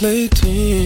play team.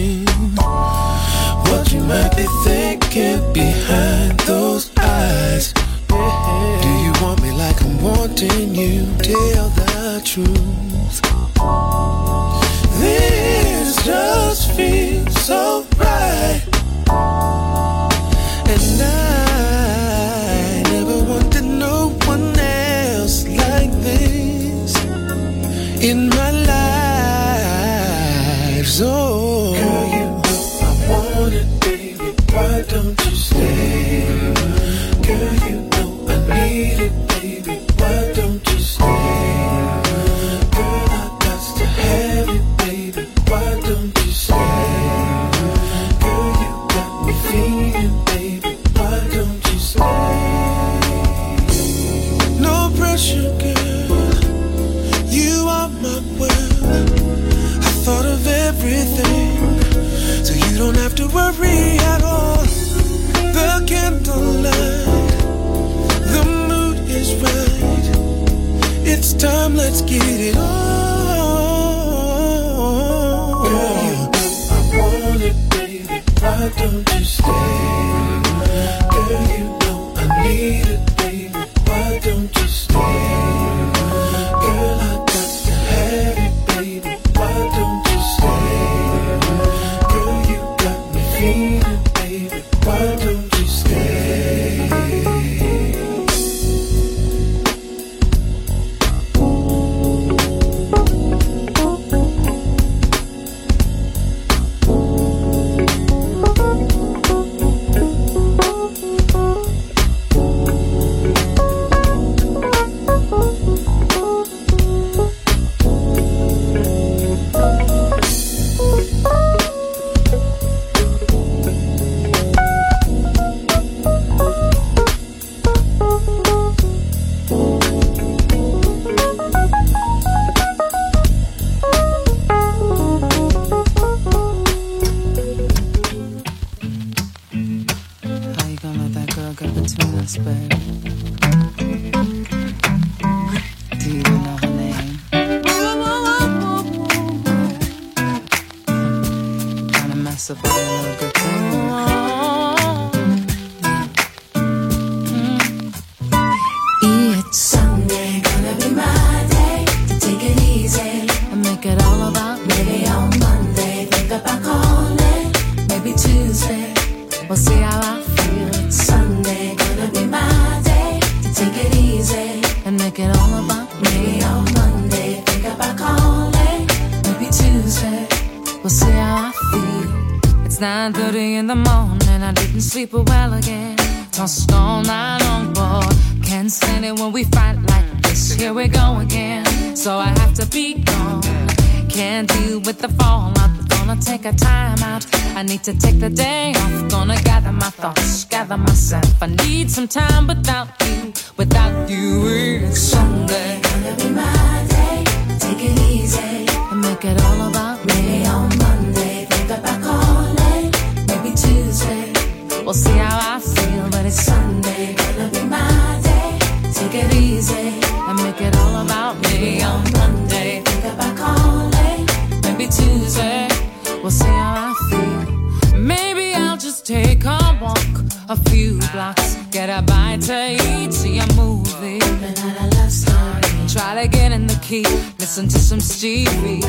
Stevie.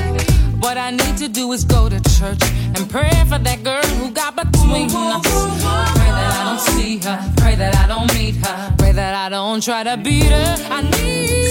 What I need to do is go to church and pray for that girl who got between us. Pray that I don't see her, pray that I don't meet her, pray that I don't try to beat her. I need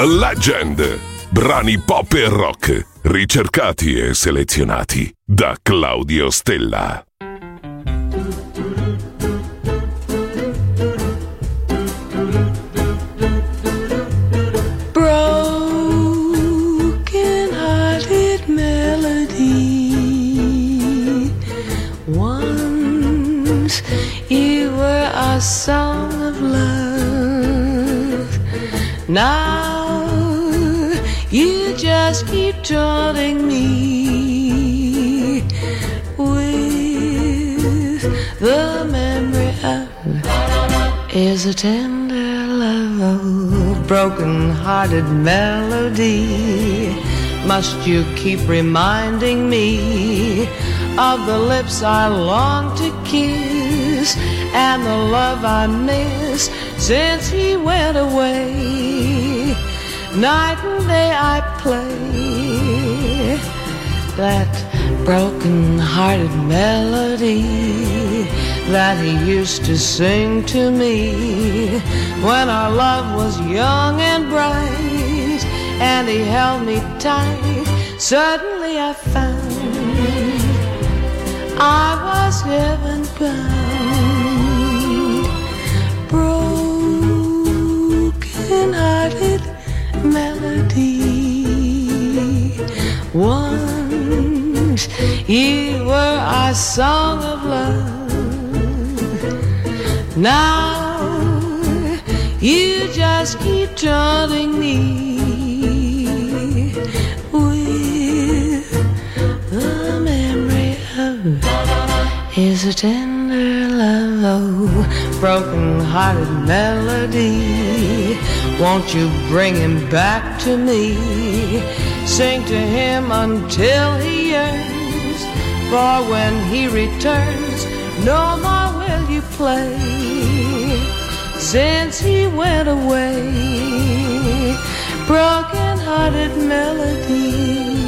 The Legend. Brani pop e rock, ricercati e selezionati da Claudio Stella. song of love. Now you just keep taunting me with the memory of is a tender love, broken hearted melody. Must you keep reminding me of the lips I long to kiss and the love I miss since he went away? Night and day I play that broken hearted melody that he used to sing to me when our love was young and bright and he held me tight. Suddenly I found I was heaven bound, melody. Once you were our song of love. Now you just keep taunting me with the memory of is tender love, oh, broken hearted melody. Won't you bring him back to me? Sing to him until he yearns. For when he returns, no more will you play. Since he went away, broken hearted melody.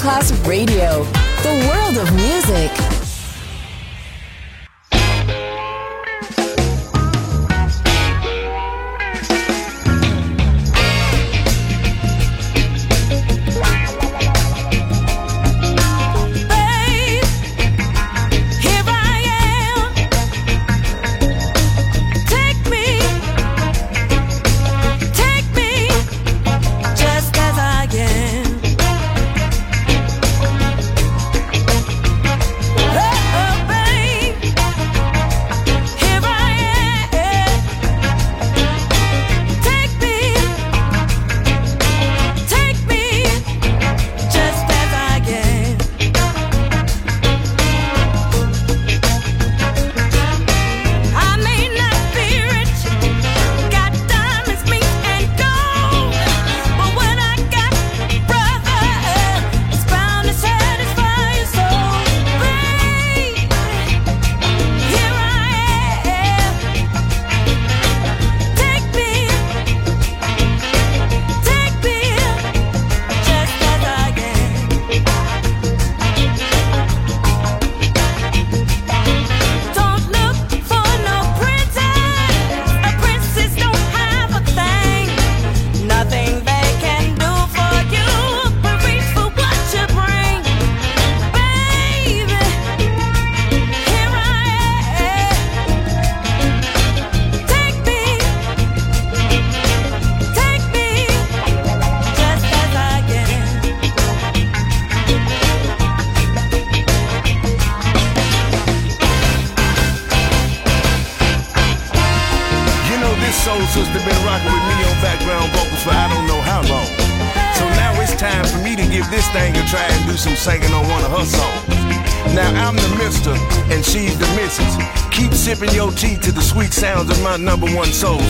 Class Radio. my number one soul.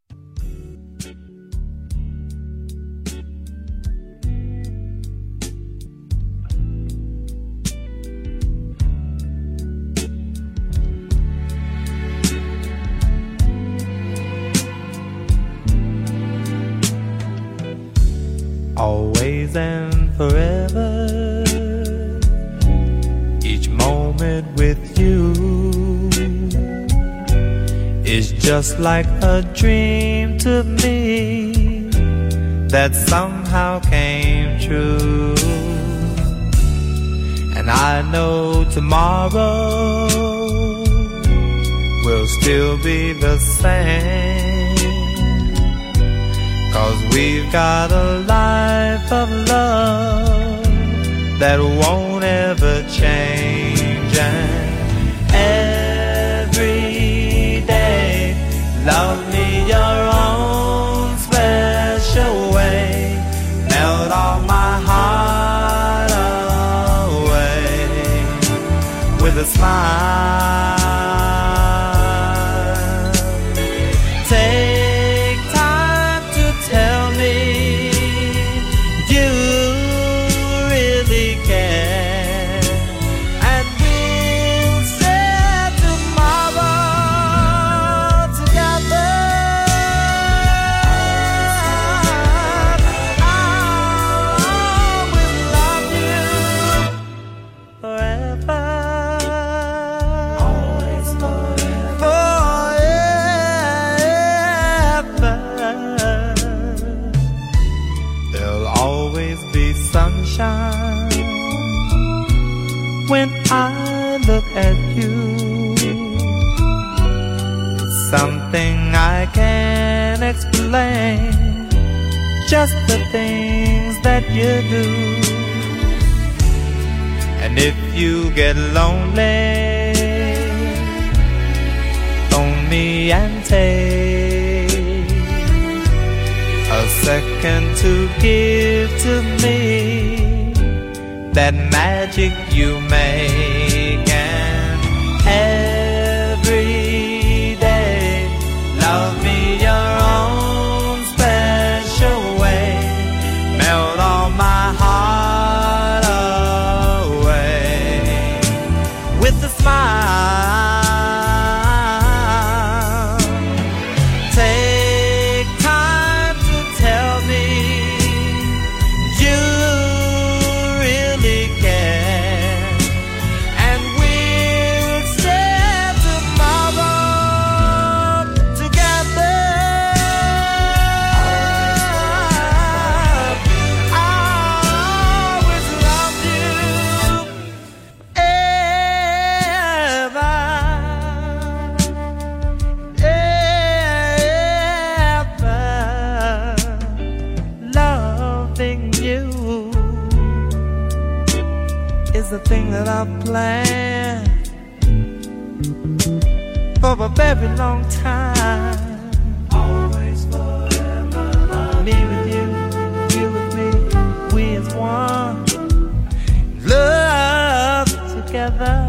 always and forever. Each moment with you is just like a dream to me that somehow came true. And I know tomorrow will still be the same Cause we've got a life of love that won't ever change. And every day, love that I've planned for a very long time. Always forever, me with you, you with me, we as one love together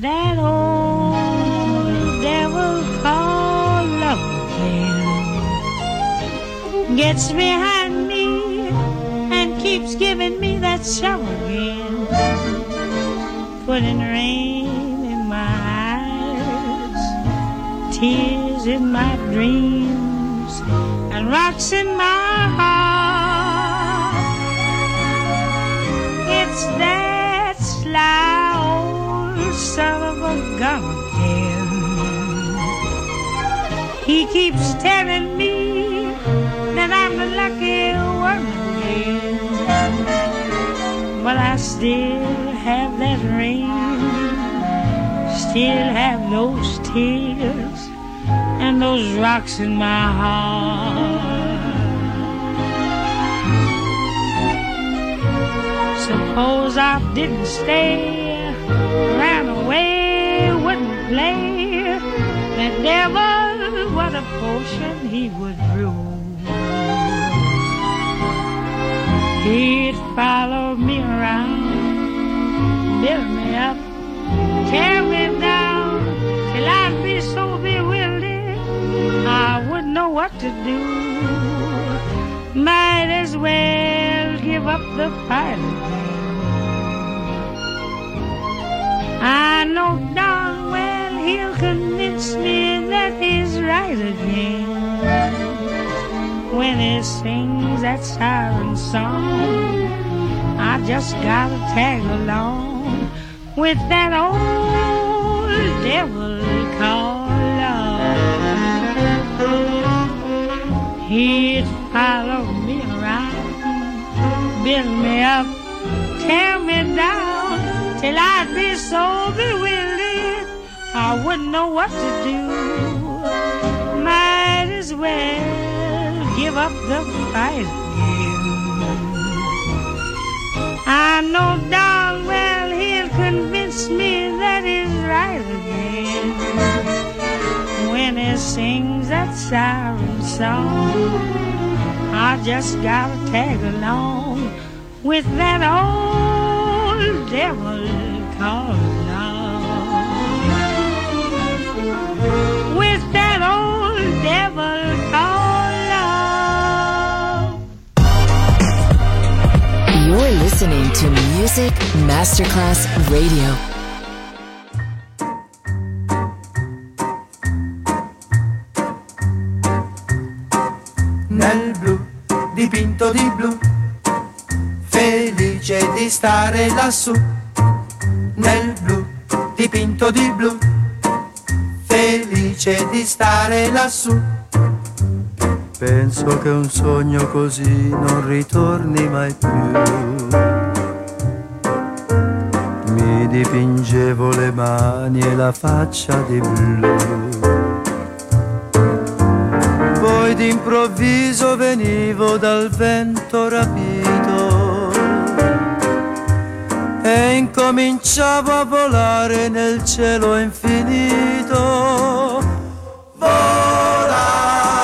that old devil called love again. Gets behind me and keeps giving me that show again. Putting rain in my eyes, tears in my dreams, and rocks in my keeps telling me that I'm the lucky again. But I still have that ring, still have those tears, and those rocks in my heart. Suppose I didn't stay, ran away, wouldn't play. The devil, what a potion he would brew. He'd follow me around, build me up, tear me down, till I'd be so bewildered, I wouldn't know what to do. Might as well give up the fight again when he sings that siren song. I just gotta tag along with that old devil called love. He'd follow me around, build me up, tear me down, till I'd be so bewildered I wouldn't know what to do. Well give up the fight again. I know darn well he'll convince me that he's right again when he sings that siren song. I just gotta tag along with that old devil called love. Listening to Music Masterclass Radio. nel blu, dipinto di blu, felice di stare lassù, nel blu, dipinto di blu, felice di stare lassù. Penso che un sogno così non ritorni mai più. Dipingevo le mani e la faccia di blu. Poi d'improvviso venivo dal vento rapito e incominciavo a volare nel cielo infinito. Volare,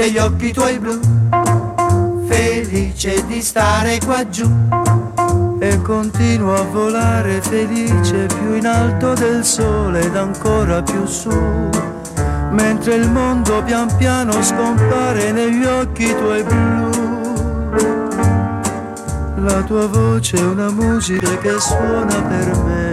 Degli occhi tuoi blu, felice di stare qua giù. E continuo a volare felice più in alto del sole ed ancora più su. Mentre il mondo pian piano scompare negli occhi tuoi blu. La tua voce è una musica che suona per me.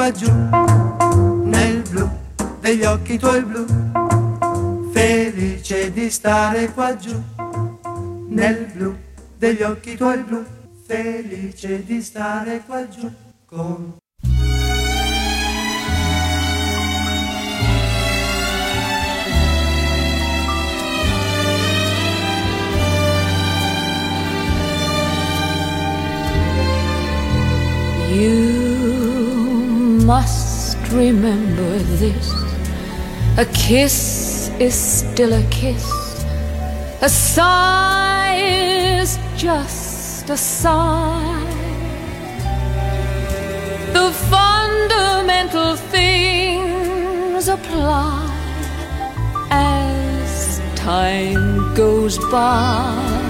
Qua giù. Nel blu degli occhi tuoi blu, felice di stare qua giù. Nel blu degli occhi tuoi blu, felice di stare qua giù con must remember this. A kiss is still a kiss. A sigh is just a sigh. The fundamental things apply as time goes by.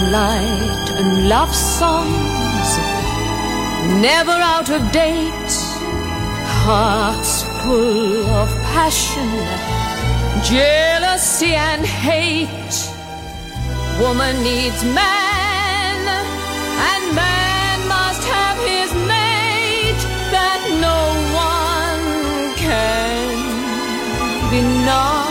Moonlight and love songs, never out of date. Hearts full of passion, jealousy and hate. Woman needs man, and man must have his mate that no one can deny.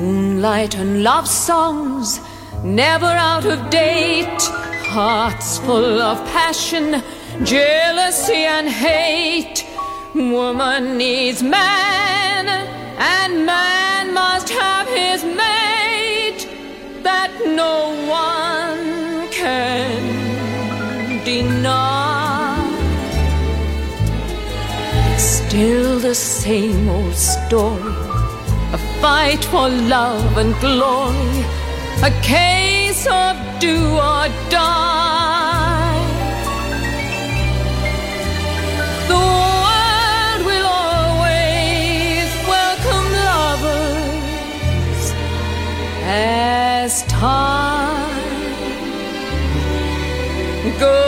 Moonlight and love songs, never out of date. Hearts full of passion, jealousy and hate. Woman needs man, and man must have his mate that no one can deny. Still the same old story fight for love and glory, a case of do or die. The world will always welcome lovers as time goes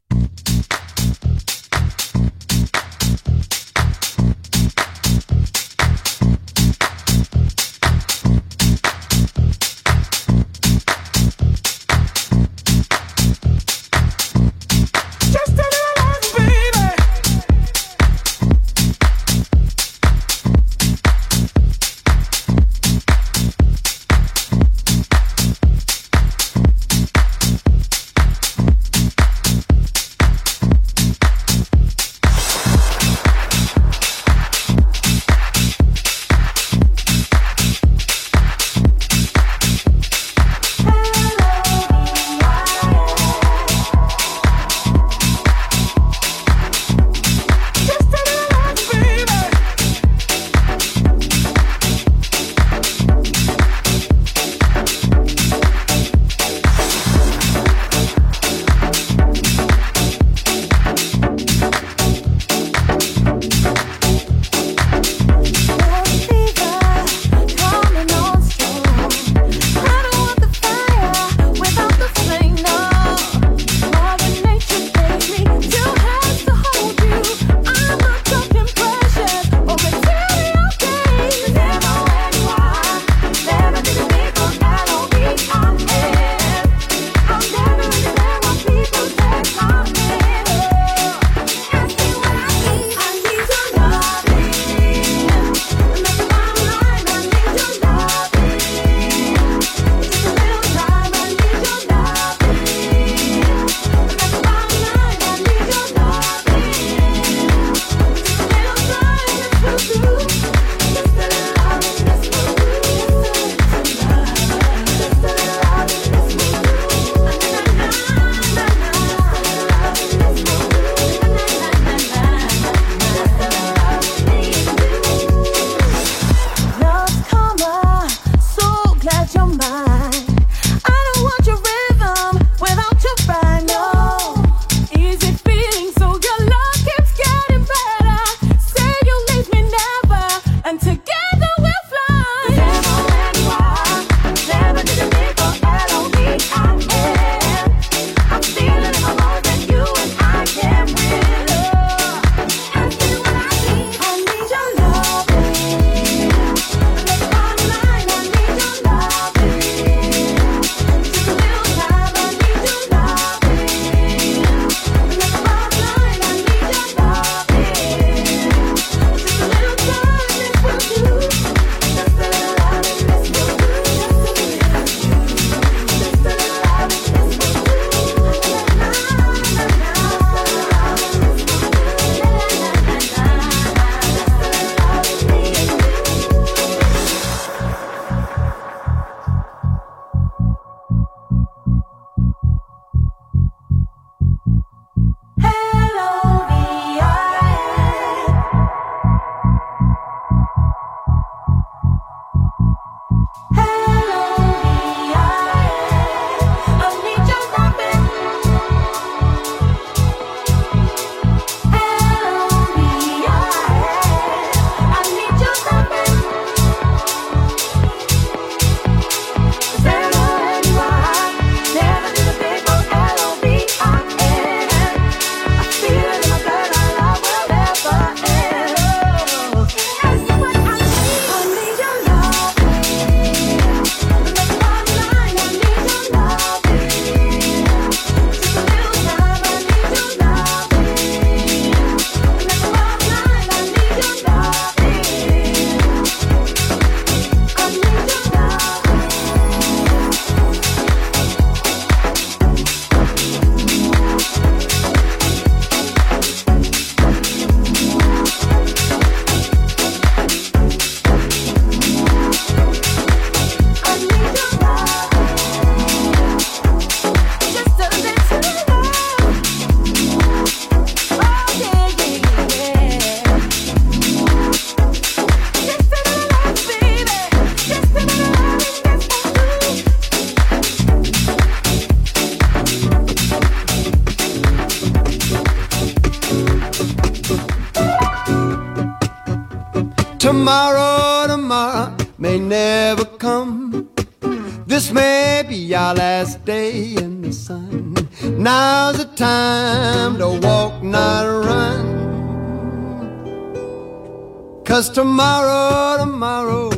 tomorrow, tomorrow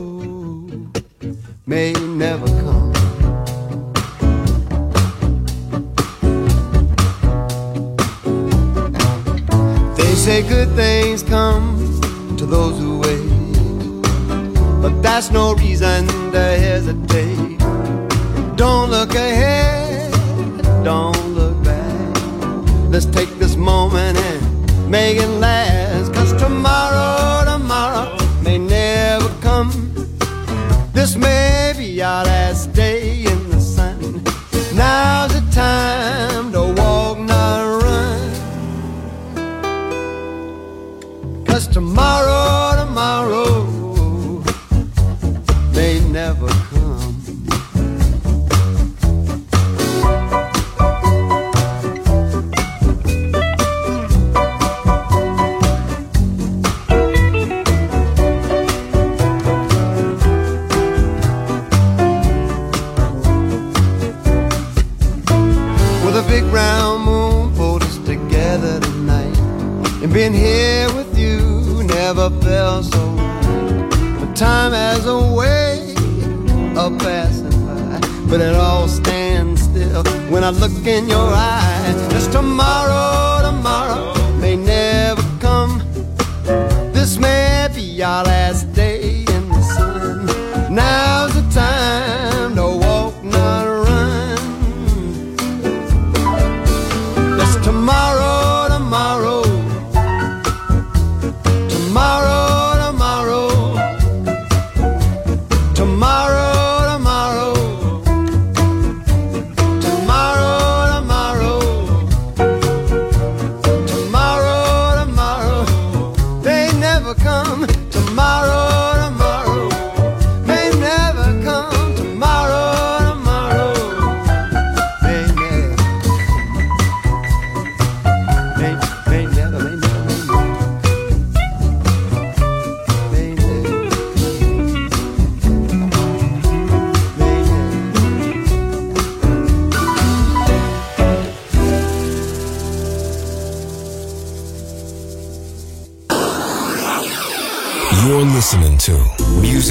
may never come. They say good things come to those who wait, but that's no reason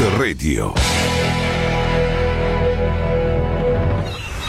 Radio.